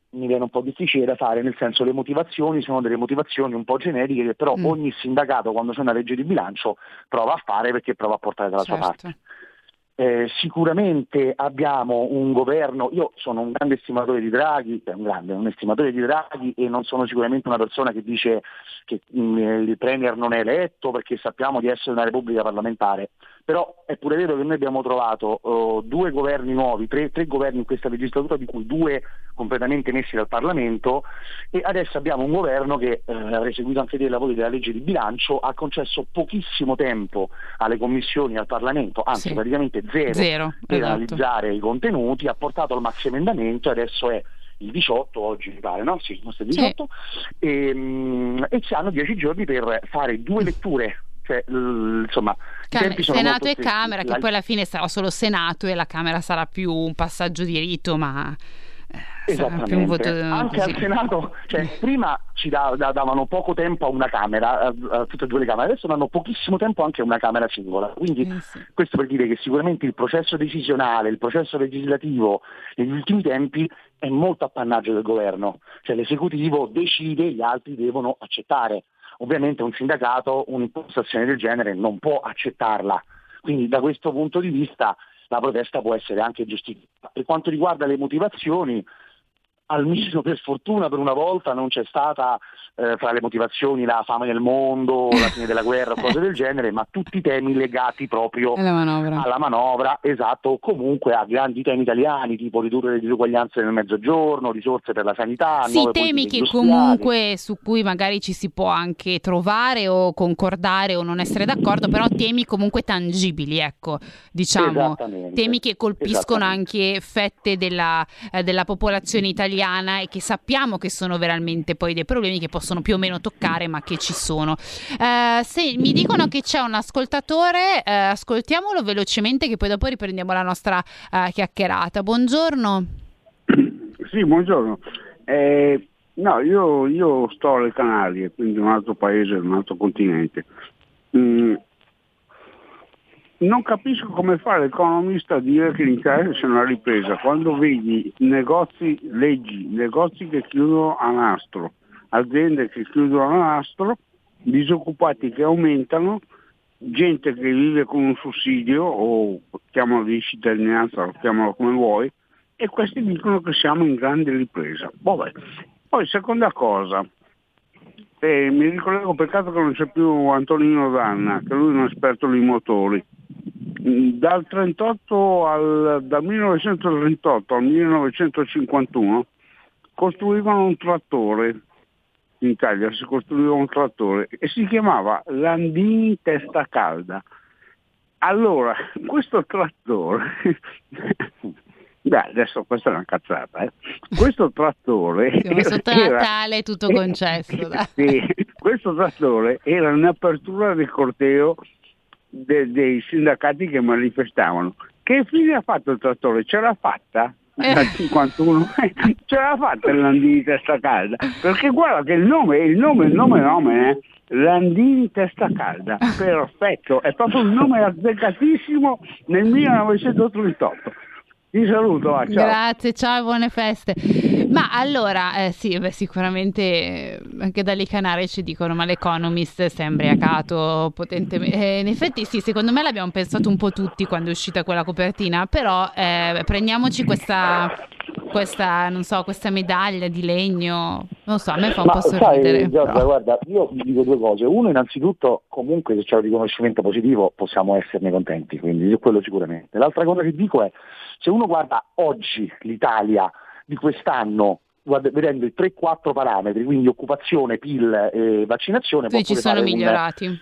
mi viene un po' difficile da fare, nel senso le motivazioni sono delle motivazioni un po' generiche che però mm. ogni sindacato quando c'è una legge di bilancio prova a fare perché prova a portare dalla certo. sua parte. Eh, sicuramente abbiamo un governo, io sono un grande estimatore di Draghi, un grande, un estimatore di Draghi e non sono sicuramente una persona che dice che mh, mm, il Premier non è eletto perché sappiamo di essere una Repubblica parlamentare però è pure vero che noi abbiamo trovato uh, due governi nuovi, tre, tre, governi in questa legislatura, di cui due completamente messi dal Parlamento e adesso abbiamo un governo che, uh, avrei seguito anche dei lavori della legge di bilancio, ha concesso pochissimo tempo alle commissioni e al Parlamento, anzi sì. praticamente zero, zero per esatto. analizzare i contenuti, ha portato al maxi emendamento e adesso è il 18 oggi mi pare, no? Sì, il 18 sì. e, um, e hanno dieci giorni per fare due letture cioè, insomma, Cam- Senato e Camera, che poi alla fine sarà solo Senato e la Camera sarà più un passaggio di rito, ma... Eh, Esattamente. Anche così. al Senato, cioè, prima ci da, da, davano poco tempo a una Camera, a, a, tutte e due le Camere, adesso danno pochissimo tempo anche a una Camera singola. Quindi eh sì. questo per dire che sicuramente il processo decisionale, il processo legislativo negli ultimi tempi è molto appannaggio del governo, cioè l'esecutivo decide, gli altri devono accettare. Ovviamente un sindacato un'impostazione del genere non può accettarla, quindi da questo punto di vista la protesta può essere anche giustificata. Per quanto riguarda le motivazioni, almeno per fortuna per una volta non c'è stata eh, fra le motivazioni la fame nel mondo, la fine della guerra, cose del genere, ma tutti temi legati proprio manovra. alla manovra, esatto, o comunque a grandi temi italiani, tipo ridurre le disuguaglianze nel mezzogiorno, risorse per la sanità. Sì, temi che comunque su cui magari ci si può anche trovare o concordare o non essere d'accordo, però temi comunque tangibili, ecco, diciamo, temi che colpiscono anche fette della, eh, della popolazione italiana e che sappiamo che sono veramente poi dei problemi che possono più o meno toccare, ma che ci sono. Eh, se mi dicono che c'è un ascoltatore, eh, ascoltiamolo velocemente, che poi dopo riprendiamo la nostra eh, chiacchierata. Buongiorno. Sì, buongiorno. Eh, no, io, io, sto alle Canarie, quindi un altro paese, un altro continente. Mm, non capisco come fa l'economista a dire che l'Italia c'è una ripresa quando vedi negozi, leggi, negozi che chiudono a nastro, aziende che chiudono a nastro, disoccupati che aumentano, gente che vive con un sussidio o chiamalo di cittadinanza chiamalo come vuoi, e questi dicono che siamo in grande ripresa. Vabbè. Poi seconda cosa, eh, mi ricollego peccato che non c'è più Antonino Danna, che lui è un esperto di motori. Dal, 38 al, dal 1938 al 1951 costruivano un trattore in Italia si costruiva un trattore e si chiamava Landini Testa Calda. Allora, questo trattore, beh, adesso questa è una cazzata, eh. questo trattore... Siamo sotto era, Natale tutto concesso. sì, questo trattore era in apertura del corteo de, dei sindacati che manifestavano. Che fine ha fatto il trattore? Ce l'ha fatta? dal 51 ce l'ha fatta il Landini testa calda perché guarda che il nome il nome il nome nome eh? Landini testa calda perfetto è proprio un nome azzeccatissimo nel 1938 ti saluto, ciao. Grazie, ciao e buone feste. Ma allora, eh, sì, beh, sicuramente eh, anche dalle Canarie ci dicono, ma l'Economist è imbriacato potentemente. Eh, in effetti sì, secondo me l'abbiamo pensato un po' tutti quando è uscita quella copertina, però eh, prendiamoci questa, questa, non so, questa medaglia di legno, non so, a me fa un ma po' sorridere. Sai, Giorgia, guarda, io vi dico due cose. Uno, innanzitutto, comunque se c'è un riconoscimento positivo possiamo esserne contenti, quindi quello sicuramente. L'altra cosa che dico è se uno guarda oggi l'Italia di quest'anno, guarda, vedendo i 3-4 parametri, quindi occupazione, PIL e vaccinazione, sì, ci sono migliorati. Un,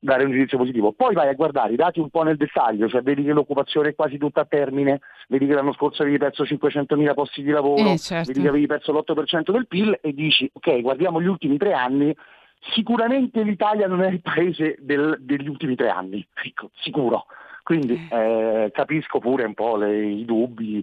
dare un giudizio positivo. Poi vai a guardare i dati un po' nel dettaglio, cioè vedi che l'occupazione è quasi tutta a termine, vedi che l'anno scorso avevi perso 500.000 posti di lavoro, eh, certo. vedi che avevi perso l'8% del PIL e dici ok, guardiamo gli ultimi tre anni, sicuramente l'Italia non è il paese del, degli ultimi tre anni, ecco, sicuro. Quindi eh, capisco pure un po' le, i dubbi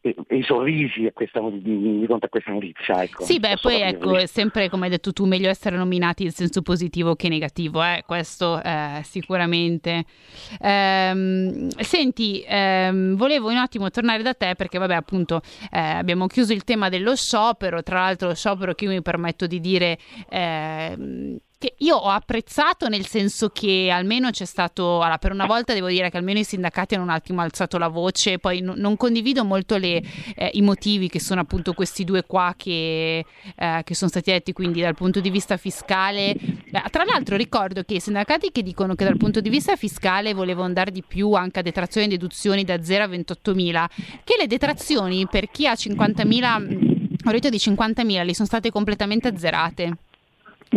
e, e, i sorrisi a questa, di, fronte a questa notizia. Ecco. Sì, beh, poi ecco, è sempre come hai detto tu, meglio essere nominati in senso positivo che negativo, eh? questo eh, sicuramente. Ehm, senti, ehm, volevo un attimo tornare da te perché, vabbè, appunto, eh, abbiamo chiuso il tema dello sciopero, tra l'altro lo sciopero che io mi permetto di dire ehm, che io ho apprezzato nel senso che almeno c'è stato, allora, per una volta devo dire che almeno i sindacati hanno un attimo alzato la voce, poi n- non condivido molto le, eh, i motivi che sono appunto questi due qua che, eh, che, sono stati detti, quindi dal punto di vista fiscale. Eh, tra l'altro ricordo che i sindacati che dicono che dal punto di vista fiscale volevano dare di più anche a detrazioni e deduzioni da 0 a 28 mila, che le detrazioni per chi ha 50 mila, ho detto di 50.000, le sono state completamente azzerate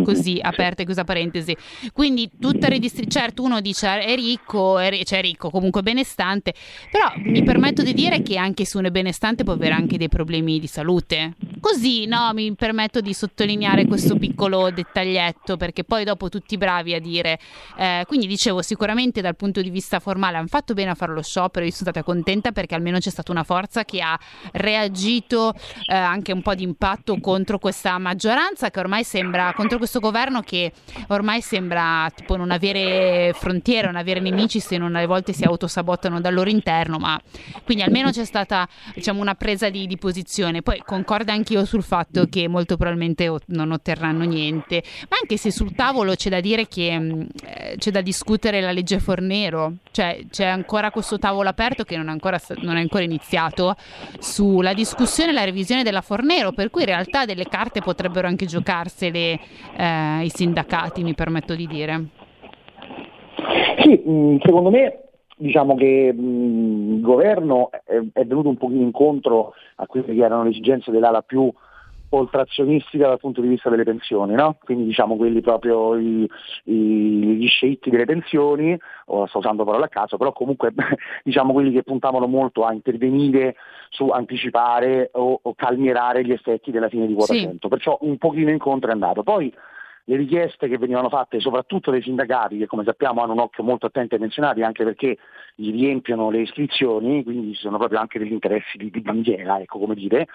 così aperta e chiusa parentesi. Quindi tutta redistribuzione, certo uno dice è ricco, è, cioè è ricco, comunque benestante, però mi permetto di dire che anche se uno è benestante può avere anche dei problemi di salute. Così, no, mi permetto di sottolineare questo piccolo dettaglietto perché poi dopo tutti bravi a dire, eh, quindi dicevo sicuramente dal punto di vista formale hanno fatto bene a fare lo sciopero, io sono stata contenta perché almeno c'è stata una forza che ha reagito eh, anche un po' di impatto contro questa maggioranza che ormai sembra contro questo governo che ormai sembra tipo non avere frontiere, non avere nemici se non alle volte si autosabotano dal loro interno, ma quindi almeno c'è stata diciamo, una presa di, di posizione. Poi concordo anch'io sul fatto che molto probabilmente non otterranno niente, ma anche se sul tavolo c'è da dire che mh, eh, c'è da discutere la legge Fornero, cioè c'è ancora questo tavolo aperto che non è ancora, non è ancora iniziato sulla discussione e la revisione della Fornero, per cui in realtà delle carte potrebbero anche giocarsele eh, i sindacati, mi permetto di dire. Sì, mm, secondo me diciamo che mh, il governo è, è, venuto un pochino incontro a quelle che erano le esigenze dell'ala più oltrazionistica dal punto di vista delle pensioni, no? quindi diciamo quelli proprio i, i, gli sceicchi delle pensioni, o sto usando parole a caso, però comunque diciamo quelli che puntavano molto a intervenire su anticipare o, o calmierare gli effetti della fine di quota sì. 100, perciò un pochino incontro è andato. Poi le richieste che venivano fatte soprattutto dai sindacati, che come sappiamo hanno un occhio molto attento ai pensionati, anche perché gli riempiono le iscrizioni, quindi ci sono proprio anche degli interessi di, di bandiera, ecco come dire,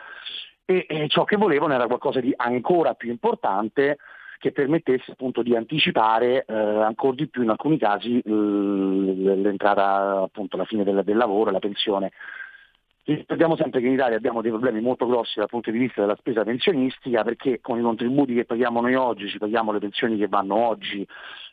e, e ciò che volevano era qualcosa di ancora più importante che permettesse appunto di anticipare eh, ancora di più in alcuni casi l'entrata appunto alla fine del, del lavoro, la pensione. Ricordiamo sempre che in Italia abbiamo dei problemi molto grossi dal punto di vista della spesa pensionistica perché con i contributi che paghiamo noi oggi ci paghiamo le pensioni che vanno oggi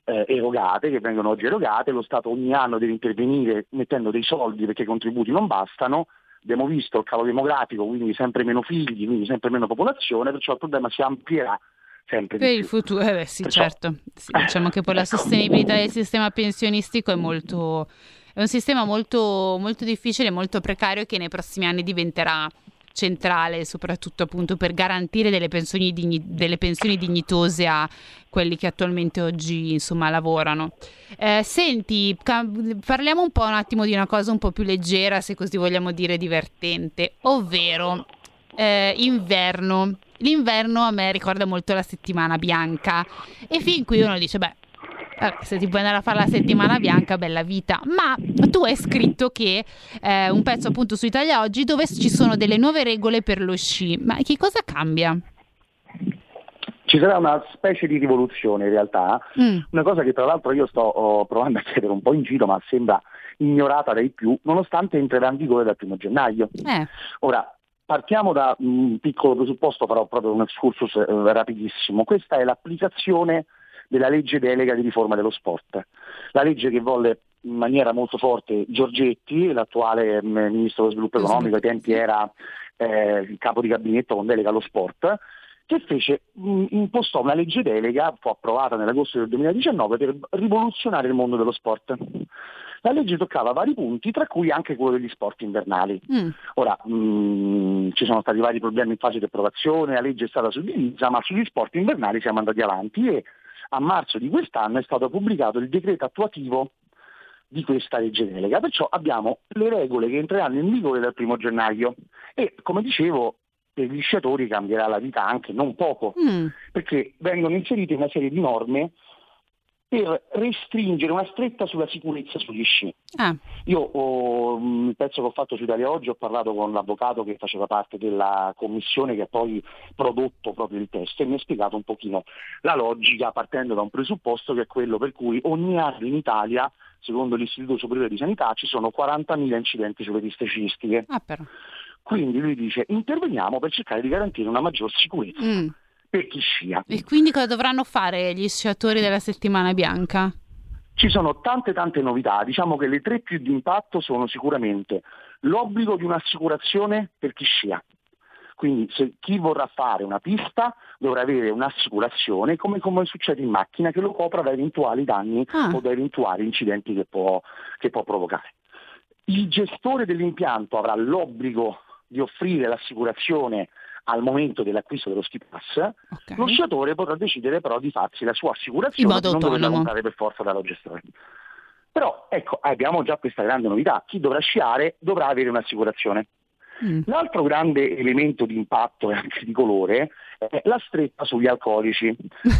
eh, erogate, che vengono oggi erogate, lo Stato ogni anno deve intervenire mettendo dei soldi perché i contributi non bastano, abbiamo visto il calo demografico, quindi sempre meno figli, quindi sempre meno popolazione, perciò il problema si amplierà sempre per il futuro, eh beh, sì, Perciò... certo. Sì, diciamo che poi la sostenibilità del sistema pensionistico è molto è un sistema molto, molto difficile, molto precario che nei prossimi anni diventerà centrale, soprattutto appunto per garantire delle pensioni, digni- delle pensioni dignitose a quelli che attualmente oggi insomma lavorano. Eh, senti, cam- parliamo un po' un attimo di una cosa un po' più leggera, se così vogliamo dire divertente, ovvero eh, inverno. L'inverno a me ricorda molto la settimana bianca e fin qui uno dice, beh, se ti puoi andare a fare la settimana bianca, bella vita. Ma tu hai scritto che eh, un pezzo appunto su Italia Oggi dove ci sono delle nuove regole per lo sci. Ma che cosa cambia? Ci sarà una specie di rivoluzione in realtà, mm. una cosa che tra l'altro io sto oh, provando a chiedere un po' in giro, ma sembra ignorata dai più, nonostante entrerà in vigore dal primo gennaio. Eh. Ora, Partiamo da un piccolo presupposto, farò proprio un excursus eh, rapidissimo. Questa è l'applicazione della legge delega di riforma dello sport. La legge che volle in maniera molto forte Giorgetti, l'attuale mm, ministro dello sviluppo economico, ai tempi era eh, il capo di gabinetto con delega allo sport, che fece, mm, impostò una legge delega, fu approvata nell'agosto del 2019, per rivoluzionare il mondo dello sport. La legge toccava vari punti, tra cui anche quello degli sport invernali. Mm. Ora, mh, mm, ci sono stati vari problemi in fase di approvazione, la legge è stata suddivisa, ma sugli sport invernali siamo andati avanti e a marzo di quest'anno è stato pubblicato il decreto attuativo di questa legge delega, perciò abbiamo le regole che entreranno in vigore dal primo gennaio e come dicevo per gli sciatori cambierà la vita anche non poco, mm. perché vengono inserite una serie di norme per restringere una stretta sulla sicurezza sugli sci. Ah. Io mm, il pezzo che ho fatto su Italia Oggi ho parlato con l'avvocato che faceva parte della commissione che ha poi prodotto proprio il testo e mi ha spiegato un pochino la logica partendo da un presupposto che è quello per cui ogni anno in Italia, secondo l'Istituto Superiore di Sanità, ci sono 40.000 incidenti sulle piste sciistiche. Ah, Quindi lui dice interveniamo per cercare di garantire una maggior sicurezza. Mm per chi scia. E quindi cosa dovranno fare gli sciatori della settimana bianca? Ci sono tante tante novità, diciamo che le tre più di impatto sono sicuramente l'obbligo di un'assicurazione per chi scia. Quindi se chi vorrà fare una pista dovrà avere un'assicurazione come, come succede in macchina che lo copra da eventuali danni ah. o da eventuali incidenti che può, che può provocare. Il gestore dell'impianto avrà l'obbligo di offrire l'assicurazione al momento dell'acquisto dello ski pass, okay. lo sciatore potrà decidere però di farsi la sua assicurazione e non doverla comprare per forza dallo gestore. Però ecco, abbiamo già questa grande novità, chi dovrà sciare dovrà avere un'assicurazione. Mm. L'altro grande elemento di impatto e anche di colore è la stretta sugli alcolici.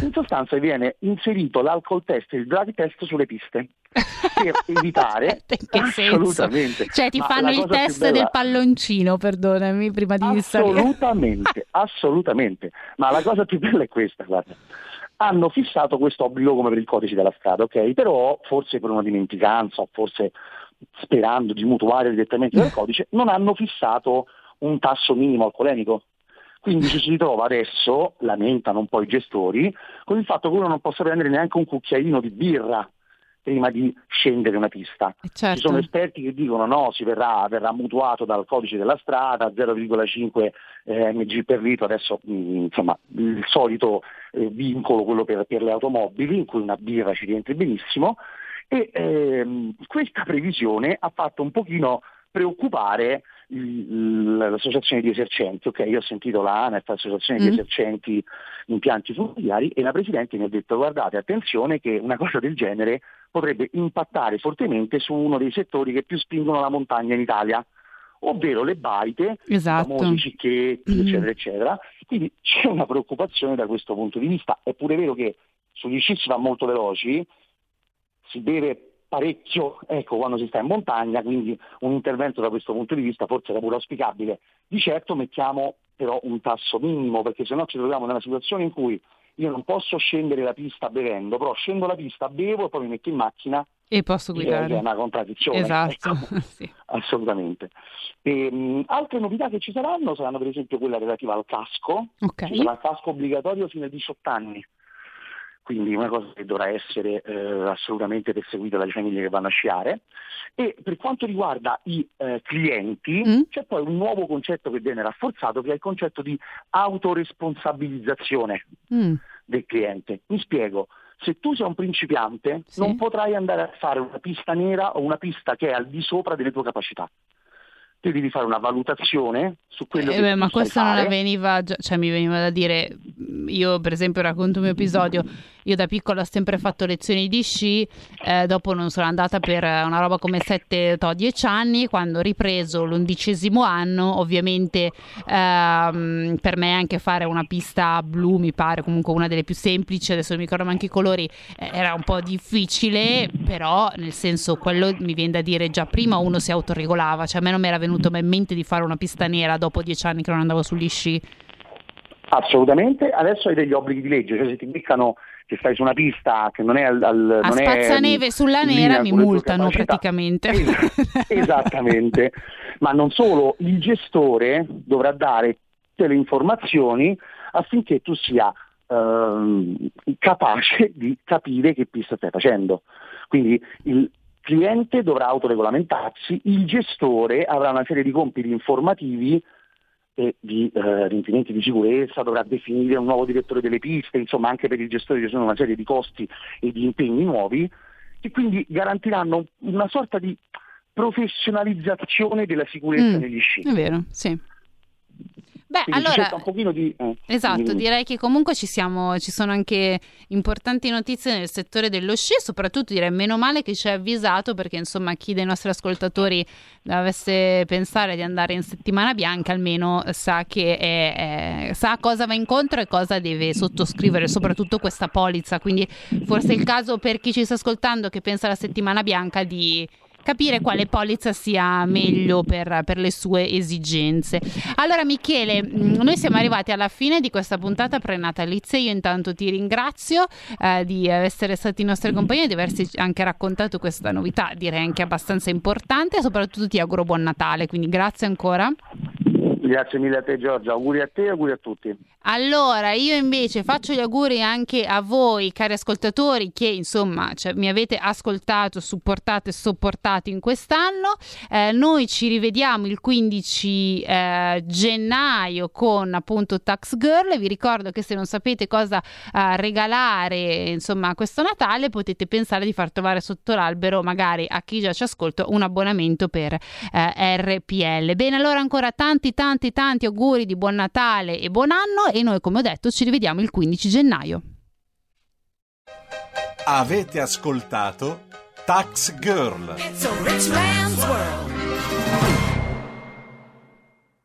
In sostanza viene inserito l'alcol test e il drug test sulle piste per evitare che assolutamente. Cioè ti fanno il test bella... del palloncino, perdonami, prima di assolutamente, assolutamente. Ma la cosa più bella è questa, guarda. hanno fissato questo obbligo come per il codice della strada, ok? Però forse per una dimenticanza o forse sperando di mutuare direttamente dal codice, non hanno fissato un tasso minimo alcolemico. Quindi ci si ritrova adesso, lamentano un po' i gestori, con il fatto che uno non possa prendere neanche un cucchiaino di birra prima di scendere una pista. Certo. Ci sono esperti che dicono no, si verrà, verrà mutuato dal codice della strada, 0,5 eh, mg per litro, adesso mh, mm, insomma il solito eh, vincolo, quello per, per, le automobili, in cui una birra ci rientri benissimo, e ehm, questa previsione ha fatto un pochino preoccupare l'associazione di esercenti, ok, io ho sentito la l'associazione mm. di esercenti impianti familiari e la Presidente mi ha detto guardate attenzione che una cosa del genere potrebbe impattare fortemente su uno dei settori che più spingono la montagna in Italia, ovvero le baite, esatto. i famosi cicchetti, mm. eccetera, eccetera. Quindi c'è una preoccupazione da questo punto di vista. È pure vero che sugli sci si va molto veloci, si deve parecchio ecco, quando si sta in montagna, quindi un intervento da questo punto di vista forse era pure auspicabile. Di certo mettiamo però un tasso minimo, perché se no ci troviamo nella situazione in cui io non posso scendere la pista bevendo, però scendo la pista, bevo e poi mi metto in macchina e posso guidare. È una contraddizione. Esatto, ecco. sì. Assolutamente. E, um, altre novità che ci saranno saranno per esempio quella relativa al casco. Okay. Sarà il casco obbligatorio fino ai 18 anni quindi una cosa che dovrà essere eh, assolutamente perseguita dalle famiglie che vanno a sciare. E per quanto riguarda i eh, clienti, mm. c'è poi un nuovo concetto che viene rafforzato, che è il concetto di autoresponsabilizzazione mm. del cliente. Mi spiego. Se tu sei un principiante, sì. non potrai andare a fare una pista nera o una pista che è al di sopra delle tue capacità tu devi fare una valutazione su quello eh, che beh, ma questo non fare. avveniva già, cioè mi veniva da dire io per esempio racconto un mio episodio. Io da piccola ho sempre fatto lezioni di sci eh, dopo non sono andata per una roba come 7-10 anni. Quando ho ripreso l'undicesimo anno ovviamente ehm, per me anche fare una pista blu mi pare comunque una delle più semplici. Adesso non mi ricordo neanche i colori eh, era un po' difficile però nel senso quello mi viene da dire già prima uno si autoregolava cioè a me non mi era venuto venuto mai in mente di fare una pista nera dopo dieci anni che non andavo sugli sci? Assolutamente, adesso hai degli obblighi di legge, cioè se ti beccano che stai su una pista che non è al... al a spazzaneve sulla nera mi multano praticamente. Es- esattamente, ma non solo, il gestore dovrà dare tutte le informazioni affinché tu sia ehm, capace di capire che pista stai facendo. Quindi il, cliente dovrà autoregolamentarsi, il gestore avrà una serie di compiti informativi e di eh, riempimenti di sicurezza, dovrà definire un nuovo direttore delle piste, insomma anche per il gestore ci sono una serie di costi e di impegni nuovi che quindi garantiranno una sorta di professionalizzazione della sicurezza mm, negli sci. È vero, sì. Beh, Quindi allora, di, eh, esatto, di... direi che comunque ci, siamo, ci sono anche importanti notizie nel settore dello sci, soprattutto direi meno male che ci hai avvisato perché insomma chi dei nostri ascoltatori dovesse pensare di andare in settimana bianca almeno sa, che è, è, sa cosa va incontro e cosa deve sottoscrivere, soprattutto questa polizza, quindi forse è il caso per chi ci sta ascoltando che pensa alla settimana bianca di capire quale polizza sia meglio per, per, le sue esigenze. Allora Michele, mm, noi siamo arrivati alla fine di questa puntata prenatalizia, io intanto ti ringrazio eh, di essere stati in nostra compagnia e di averci anche raccontato questa novità, direi anche abbastanza importante e soprattutto ti auguro buon Natale, quindi grazie ancora. Grazie mille a te Giorgia, auguri a te e auguri a tutti. Allora, io invece faccio gli auguri anche a voi, cari ascoltatori, che insomma cioè, mi avete ascoltato, supportato e sopportato in quest'anno. Eh, noi ci rivediamo il 15 eh, gennaio con appunto Tax Girl. Vi ricordo che se non sapete cosa eh, regalare insomma questo Natale, potete pensare di far trovare sotto l'albero, magari a chi già ci ascolta, un abbonamento per eh, RPL. Bene, allora ancora tanti, tanti, tanti auguri di buon Natale e buon anno e noi come ho detto ci rivediamo il 15 gennaio. Avete ascoltato Tax Girl. It's a rich man's world.